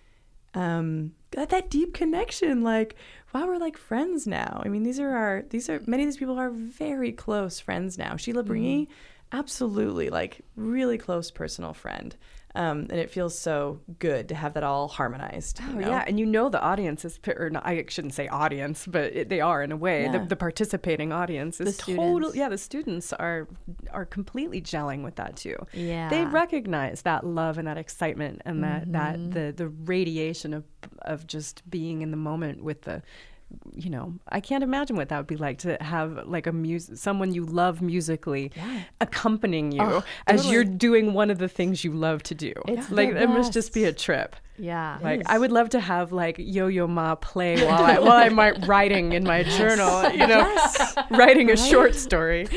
um got that deep connection like wow we're like friends now. I mean these are our these are many of these people are very close friends now. Sheila Mm-hmm. absolutely like really close personal friend um and it feels so good to have that all harmonized you Oh know? yeah, and you know the audience is, or not, I shouldn't say audience, but it, they are in a way. Yeah. The, the participating audience is The total. students. Yeah, the students are are completely gelling with that too. yeah, They recognize that love and that excitement and that that Mm-hmm. the the radiation of of just being in the moment with the you know i can't imagine what that would be like to have like a music someone you love musically Yeah. accompanying you Oh, as totally. you're doing one of the things you love to do It's like it must just be a trip yeah. like I would love to have like Yo-Yo Ma play while I while I'm writing in my journal, you know, writing a short story.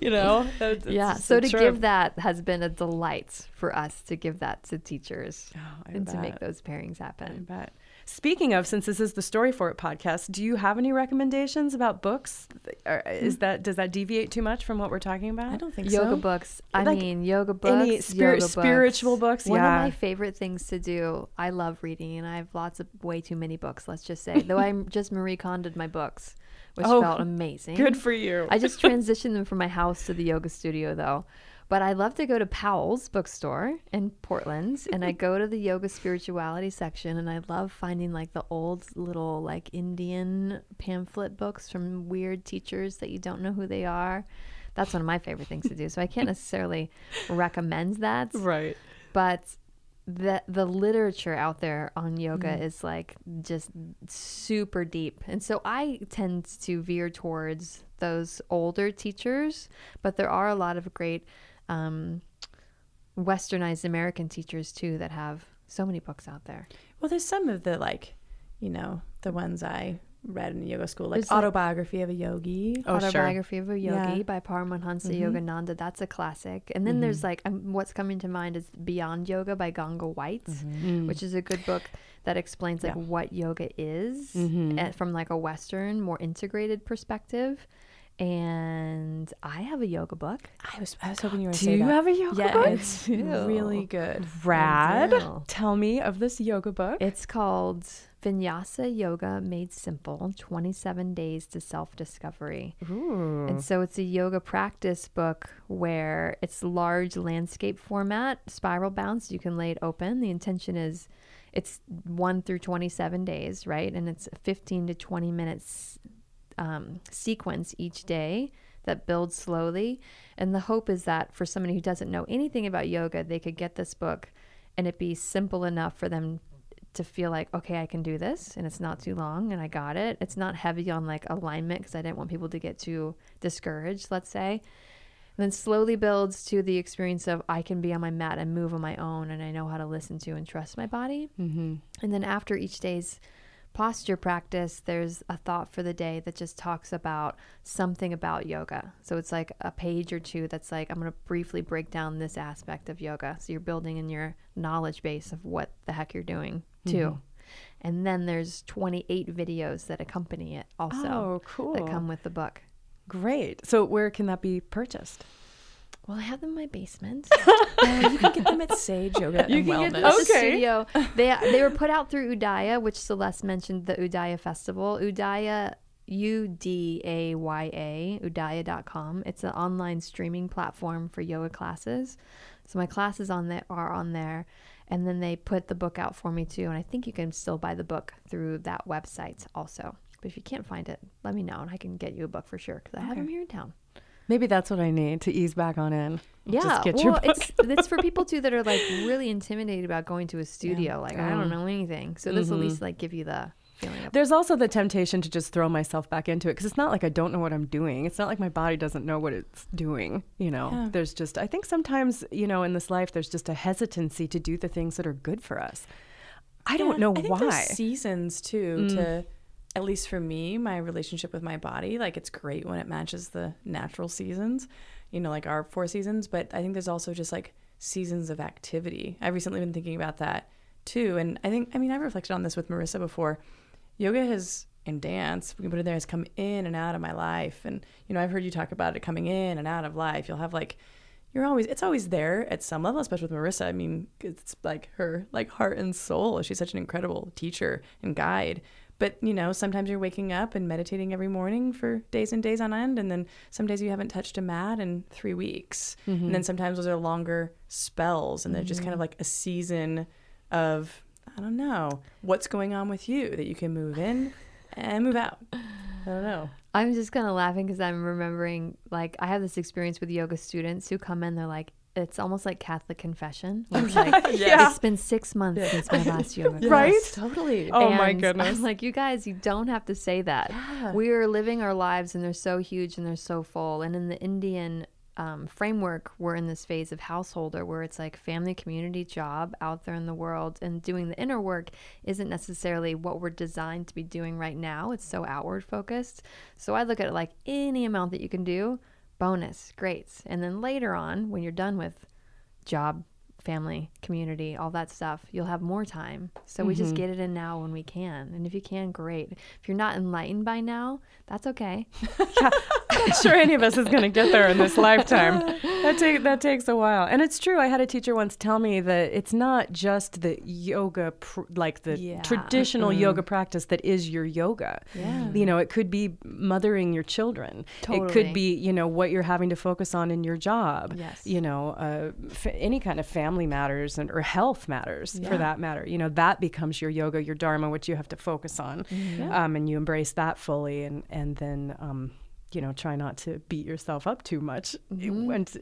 you know, That- yeah. it's So to trip. give that has been a delight for us to give that to teachers Oh, I and to make those pairings I happen. bet. Speaking of, since this is the Story Fort podcast, do you have any recommendations about books? Or is that does that deviate too much from what we're talking about? i don't think yoga so books. I Like, mean, yoga books. any spirit- yoga spiritual books, One yeah. of my favorite things to do. I love reading, and I have lots of way too many books. Let's just say, though, I just Marie Kondoed my books, which Oh, felt amazing. Good for you. I just transitioned them from my house to the yoga studio though. But I love to go to Powell's bookstore in Portland and I go to the yoga spirituality section and I love finding like the old little like Indian pamphlet books from weird teachers that you don't know who they are. That's one of my favorite things to do. So I can't necessarily recommend that, right. but the the literature out there on yoga Mm. is like just super deep and so i tend to veer towards those older teachers but there are a lot of great um, westernized american teachers too that have so many books out there Well, there's some of the like, you know, the ones I read in yoga school, like There's, like- autobiography of a yogi. Oh, sure. autobiography of a yogi Yeah. by paramahansa Mhm. yogananda that's a classic and then Mm-hmm. there's like um, what's coming to mind is beyond yoga by ganga white Mm-hmm. which is a good book that explains like Yeah. what yoga is Mhm. eh, from like a western more integrated perspective and i have a yoga book I was I was hoping you were going to Do you that. have a yoga yeah, book? it's really good. Rad. Tell me of this yoga book. it's called vinyasa yoga made simple 27 days to self-discovery Ooh. And so it's a yoga practice book where it's large landscape format, spiral bound, so you can lay it open. The intention is it's 1 through 27 days, right? And it's 15 to 20 minutes um, sequence each day that builds slowly. And the hope is that for somebody who doesn't know anything about yoga, they could get this book and it be simple enough for them to feel like, okay, I can do this and it's not too long and I got it. It's not heavy on like alignment because I didn't want people to get too discouraged, let's say. And then slowly builds to the experience of I can be on my mat and move on my own and I know how to listen to and trust my body. mm-hmm. And then after each day's posture practice, there's a thought for the day that just talks about something about yoga. So it's like a page or two that's like, I'm going to briefly break down this aspect of yoga. So you're building in your knowledge base of what the heck you're doing too. Mm-hmm. And then there's 28 videos that accompany it also oh, cool. that come with the book. Great. So where can that be purchased? Well, I have them in my basement. Uh, you can get them at Sage Yoga You and can Wellness. get At the Okay. studio. They they were put out through Udaya, which Celeste mentioned the Udaya Festival. Udaya U D A Y A, udaya.com. It's an online streaming platform for yoga classes. So my classes on there are on there. And then they put the book out for me too. And I think you can still buy the book through that website also. But if you can't find it, let me know and I can get you a book for sure because I have them here in town. Maybe that's what I need to ease back on in. Yeah, Just get well, your book. it's it's for people too that are like really intimidated about going to a studio. Like I don't know anything, so this will Mm-hmm. at least like give you the feeling There's also the temptation to just throw myself back into it because it's not like I don't know what I'm doing. It's not like my body doesn't know what it's doing. You know, Yeah. there's just, I think sometimes, you know, in this life, there's just a hesitancy to do the things that are good for us. I don't know I think why. there's seasons too Mm. to at least for me, my relationship with my body, like it's great when it matches the natural seasons, you know, like our four seasons, but I think there's also just like seasons of activity. I've recently been thinking about that too. And I think I mean I've reflected on this with Marissa before. Yoga has and dance, we can put it there, has come in and out of my life. And, you know, I've heard you talk about it coming in and out of life. You'll have like you're always it's always there at some level especially with marissa i mean it's like her like heart and soul she's such an incredible teacher and guide but you know sometimes you're waking up and meditating every morning for days and days on end and then some days you haven't touched a mat in three weeks. And mm-hmm. then sometimes those are longer spells and they're just kind of mm-hmm. like a season of i don't know what's going on with you that you can move in and move out. I don't know. I'm just kind of laughing because I'm remembering like I have this experience with yoga students who come in. They're like, it's almost like Catholic confession. It's like Yeah. it's been six months since my last yoga class. Right? totally Oh my goodness. I'm like, you guys, you don't have to say that. Yeah. We are living our lives and they're so huge and they're so full. And in the Indian um, framework, we're in this phase of householder where it's like family, community, job out there in the world. And doing the inner work isn't necessarily what we're designed to be doing right now. It's so outward focused. So I look at it like any amount that you can do, bonus, great. And then later on, when you're done with job, family, community, all that stuff, you'll have more time. So we just get it in now when we can. And if you can, great. If you're not enlightened by now, that's okay. I'm not sure any of us is going to get there in this lifetime. That take that takes a while, and it's true. I had a teacher once tell me that it's not just the yoga, pr- like the Yeah. traditional yoga practice that is your yoga. Yeah. You know, it could be mothering your children. Totally. It could be, you know, what you're having to focus on in your job. Yes. You know, uh, f- any kind of family matters and or health matters for that matter. You know, that becomes your yoga, your dharma, which you have to focus on, um, and you embrace that fully, and and then. Um, you know, try not to beat yourself up too much Mhm. unt-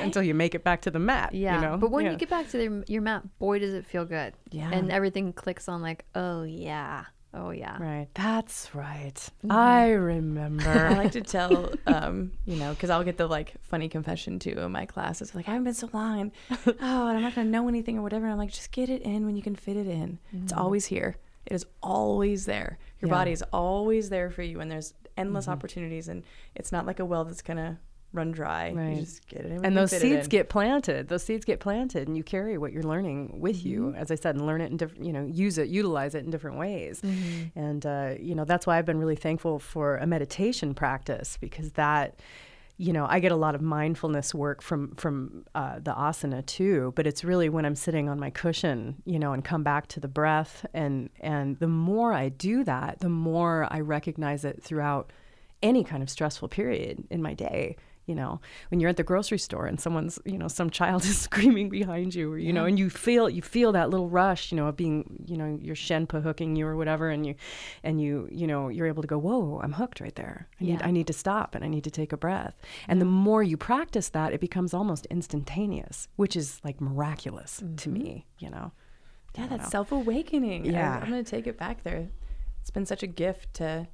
until you make it back to the mat. Yeah. You know? But when Yeah. you get back to the, your mat, boy, does it feel good. Yeah. And everything clicks on like, oh, yeah. Oh, yeah. Right. That's right. Mm-hmm. I remember. I like to tell, um, you know, because I'll get the like funny confession too in my classes. Like, I haven't been so long. And, oh, and I'm not to know anything or whatever. And I'm like, just get it in when you can fit it in. It's always here. It is always there. Your Yeah. body is always there for you. And there's endless opportunities. And it's not like a well that's going to run dry. Right. You just get it in. and those seeds get planted. Those seeds get planted, and you carry what you're learning with Mm-hmm. you, as I said, and learn it in different, you know, use it, utilize it in different ways. Mm-hmm. And uh, you know, that's why I've been really thankful for a meditation practice because that, you know, I get a lot of mindfulness work from from uh, the asana too. But it's really when I'm sitting on my cushion, you know, and come back to the breath, and and the more I do that, the more I recognize it throughout any kind of stressful period in my day you know when you're at the grocery store and someone's you know some child is screaming behind you or you know and you feel you feel that little rush you know of being you know your shenpa hooking you or whatever and you and you you know you're able to go whoa i'm hooked right there i need Yeah. i need to stop and i need to take a breath and the more you practice that it becomes almost instantaneous which is like miraculous to mm-hmm. me you know Yeah, I that's know. self awakening. Yeah. I'm gonna take it back there. It's been such a gift to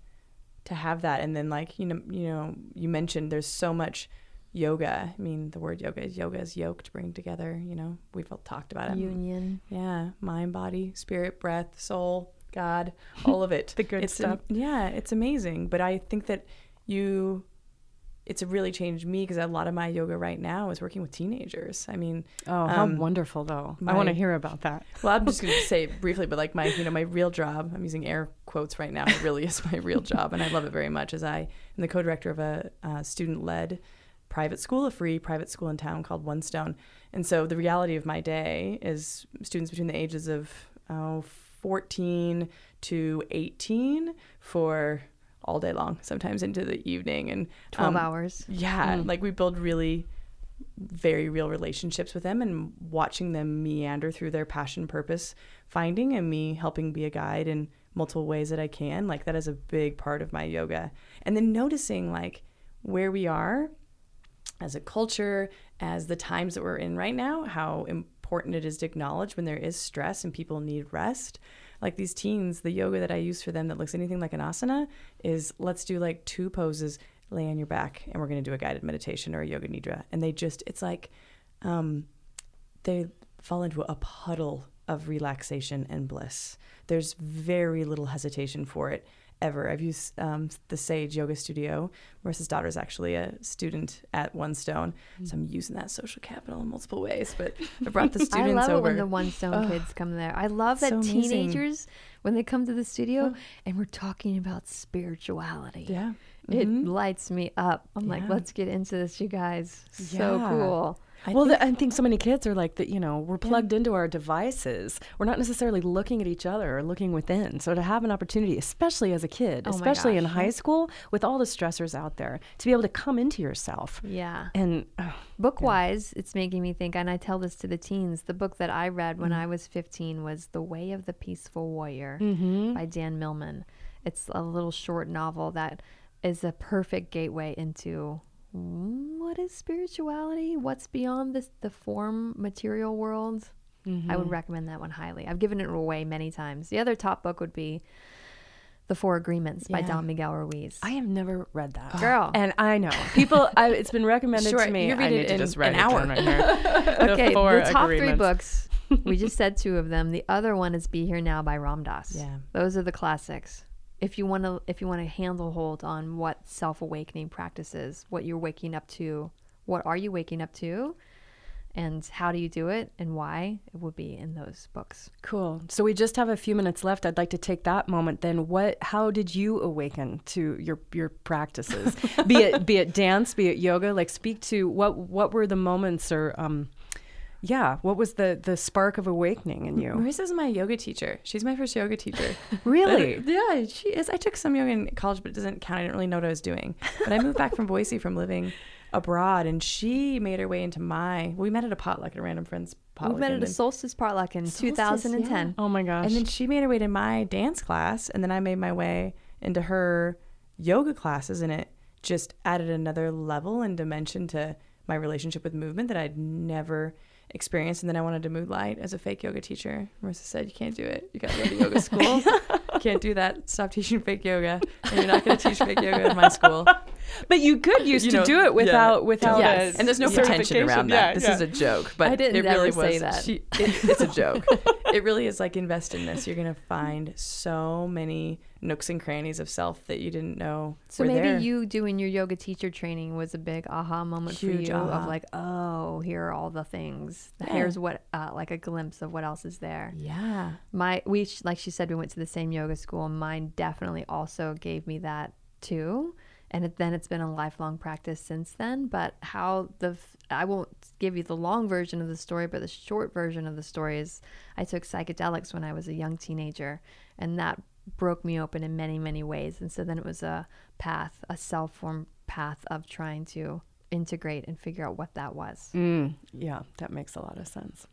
to have that. And then like, you know, you know, you mentioned there's so much yoga. I mean, the word yoga is yoga is yoke to bring together, you know. We've all talked about it. Union. Yeah. Mind, body, spirit, breath, soul, God, all of it. The good it's stuff. yeah, it's amazing. But I think that you it's really changed me because a lot of my yoga right now is working with teenagers. I mean, oh how Um, wonderful though i want to hear about that well, I'm just going to say briefly, but like my, you know, my real job, I'm using air quotes right now. It really is my real job, and I love it very much. As I am the co-director of a uh, student-led private school, a free private school in town called One Stone. And so the reality of my day is students between the ages of oh, 14 to 18 for all day long, sometimes into the evening, and 12 um, hours. yeah, Mm. like we build really very real relationships with them and watching them meander through their passion purpose finding and me helping be a guide in multiple ways that I can like that is a big part of my yoga and then noticing like where we are as a culture as the times that we're in right now how important it is to acknowledge when there is stress and people need rest like these teens the yoga that I use for them that looks anything like an asana is let's do like two poses lay on your back and we're going to do a guided meditation or a yoga nidra. And they just it's like um, they fall into a puddle of relaxation and bliss. There's very little hesitation for it ever i've used um, the sage yoga studio marissa's daughter is actually a student at one stone so i'm using that social capital in multiple ways but i brought the students. I love over it when the One Stone Ugh. kids come there. I love that So teenagers, when they come to the studio Oh. and we're talking about spirituality, yeah it Mhm. lights me up. I'm like, let's get into this, you guys. So Yeah. cool. I well, think- the, I think so many kids are like that. You know, we're plugged into our devices. We're not necessarily looking at each other or looking within. So to have an opportunity, especially as a kid, Oh especially in high school, with all the stressors out there, to be able to come into yourself Yeah. and uh, Book wise, it's making me think, and I tell this to the teens. The book that I read when I was 15 was The Way of the Peaceful Warrior mm-hmm. by Dan Millman. It's a little short novel that is a perfect gateway into what is spirituality? What's beyond this, the form material world? I Mm-hmm. would recommend that one highly. I've given it away many times. The other top book would be The Four Agreements by Yeah. Don Miguel Ruiz. I have never read that, Girl. and I know people. I, it's been recommended Sure, to me. you read I it in just an hour. right here. The okay, Four the top three books. we just said two of them. The other one is Be Here Now by Ram Dass. Yeah. Those are the classics. If you want to if you want to handle hold on what self-awakening practices, what you're waking up to, what are you waking up to? And how do you do it and why? It would be in those books. Cool. So we just have a few minutes left. I'd like to take that moment. Then, what? How did you awaken to your your practices? be it be it dance, be it yoga. Like, speak to what what were the moments or um, yeah, what was the the spark of awakening in you? Marissa's my yoga teacher. She's my first yoga teacher. Really? yeah, she is. I took some yoga in college, but it doesn't count. I didn't really know what I was doing. But I moved back from Boise from living abroad, and she made her way into my. We met at a potluck at a random friend's potluck. we met at a solstice potluck in Solstice, 2010. Oh my gosh. and then she made her way to my dance class, and then I made my way into her yoga classes, and it just added another level and dimension to my relationship with movement that I'd never experienced. And then I wanted to moonlight as a fake yoga teacher. Marissa said, You can't do it. You got to go to yoga school. you can't do that. Stop teaching fake yoga. And you're not going to teach fake yoga in my school. But you could used You to know, do it without yeah, without Yes. a And there's no Yeah. pretension certification. around Yeah, that. this yeah. is a joke, but I didn't it really ever say was. that. She, it, it's a joke. it really is like invest in this. You're gonna find so many nooks and crannies of self that you didn't know. So maybe there. you doing your yoga teacher training was a big aha moment Huge for you aha. of like, oh, here are all the things. Yeah. Here's what, uh, like a glimpse of what else is there. Yeah. My we like she said we went to the same yoga school. and Mine definitely also gave me that too, and it, then it's been a lifelong practice since then. But how the I won't give you the long version of the story, but the short version of the story is I took psychedelics when I was a young teenager, and that broke me open in many many ways. And so then it was a path, a self formed path of trying to integrate and figure out what that was. Mm, yeah, that makes a lot of sense.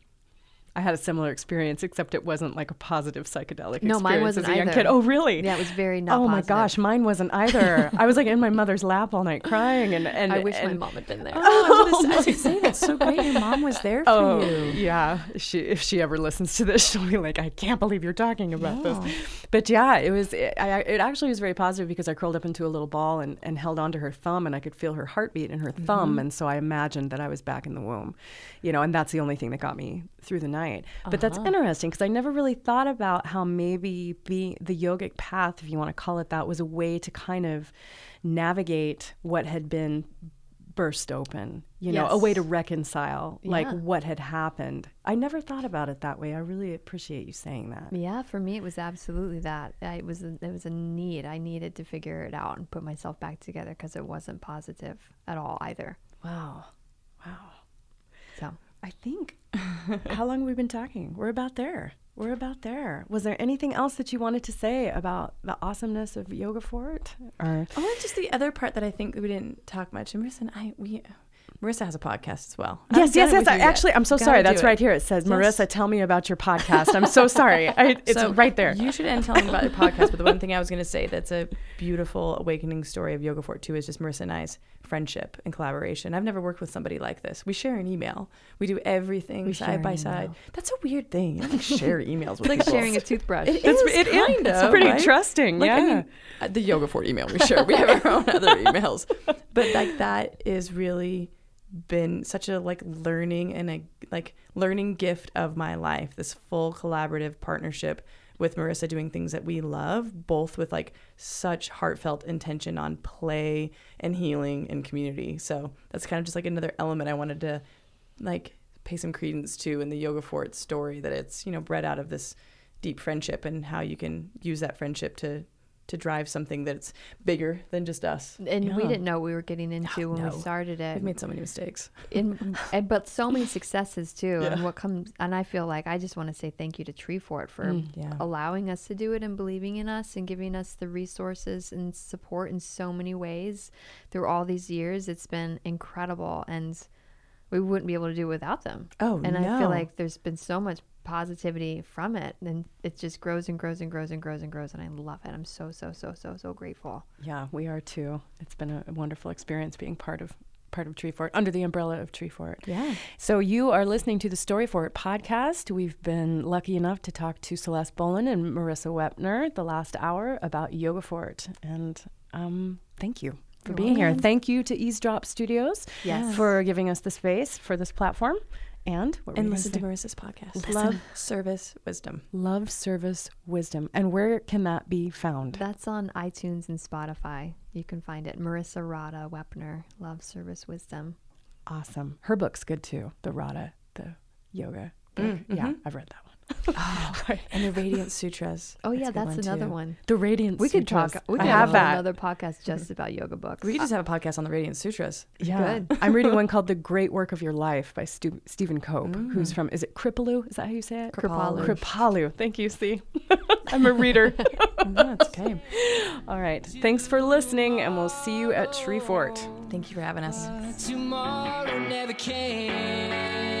I had a similar experience, except it wasn't like a positive psychedelic No, experience mine wasn't as a young either. kid. Oh, really? Yeah, it was very not. oh my positive. gosh, mine wasn't either. I was like in my mother's lap all night crying, and and I wish my mom had been there. Oh, I was I was gonna oh, say that's so great. Your mom was there for Oh you. yeah, she if she ever listens to this, she'll be like, "I can't believe you're talking about Yeah. this." But yeah, it was. It, I, it actually was very positive because I curled up into a little ball and, and held onto her thumb, and I could feel her heartbeat in her thumb, mm-hmm. and so I imagined that I was back in the womb, you know, and that's the only thing that got me through the night. But that's uh-huh. interesting because I never really thought about how maybe being the yogic path, if you want to call it that, was a way to kind of navigate what had been burst open, you know, a way to reconcile like Yeah. what had happened. I never thought about it that way. I really appreciate you saying that. Yeah, for me it was absolutely that. I it was a, it was a need. I needed to figure it out and put myself back together because it wasn't positive at all either. Wow. Wow. So I think how long have we been talking? We're about there. We're about there. Was there anything else that you wanted to say about the awesomeness of Yoga Fort? Or Oh, and just the other part that I think we didn't talk much. And Marissa and I, we, Marissa has a podcast as well. I yes, yes, yes. I, actually, I'm so Gotta sorry. That's it. right here. It says, Yes. Marissa, tell me about your podcast. I'm so sorry. I, it's So right there. You should end telling about your podcast. But the one thing I was going to say that's a beautiful awakening story of Yoga Fort too is just Marissa and I's friendship and collaboration. I've never worked with somebody like this. We share an email. We do everything We side by side. That's a weird thing. Don't like share emails with like people. sharing a toothbrush. It It's- is it is. kind It's of, pretty right? trusting, Like, I yeah. mean, uh, the Yoga Fort email we share. We have our own other emails, but like that is really been such a like learning and a like learning gift of my life. This full collaborative partnership with Marissa doing things that we love, both with like such heartfelt intention on play and healing and community. So that's kind of just like another element I wanted to like pay some credence to in the Yoga Fort story that it's, you know, bred out of this deep friendship and how you can use that friendship to to drive something that's bigger than just us. and we didn't know what we were getting into when no. we started it. We've made so many mistakes. in, and, but so many successes too. Yeah. And what comes, and I feel like I just want to say thank you to Tree Fort for Mm. Yeah. allowing us to do it and believing in us and giving us the resources and support in so many ways through all these years. It's been incredible, and we wouldn't be able to do without them. Oh, and I feel like there's been so much positivity from it, and it just grows and grows and grows and grows and grows, and I love it. I'm so so so so so grateful. Yeah, we are too. It's been a wonderful experience being part of part of Tree Fort under the umbrella of Tree Fort. Yeah. So you are listening to the Story Fort podcast. We've been lucky enough to talk to Celeste Bolin and Marissa Wepner the last hour about Yoga Fort, and um, thank you for You're being here. Thank you to Eavesdrop Studios Yes. for giving us the space for this platform. And what And listen to? Marissa's podcast. Listen. Love, service, wisdom. Love, Service, Wisdom. And where can that be found? That's on iTunes and Spotify. You can find it. Marissa Rada Wepner, Love, Service, Wisdom. Awesome. Her book's good too. The Rada, the yoga. book. Mm, Yeah, mhm. I've read that one. And the Radiant Sutras. Oh yeah, a good that's another too. one. The Radiant We could Sutras. talk. We I could have have that. another podcast just mm-hmm. about yoga books. We could just have a podcast on the Radiant Sutras. Yeah. Good. I'm reading one called The Great Work of Your Life by Stu- Stephen Cope, mm. who's from, is it Kripalu? Is that how you say it? Kripalu. Kripalu. Thank you, see. I'm a reader. no, okay. All right. Thanks for listening, and we'll see you at Tree Fort. Thank you for having us. Tomorrow never came.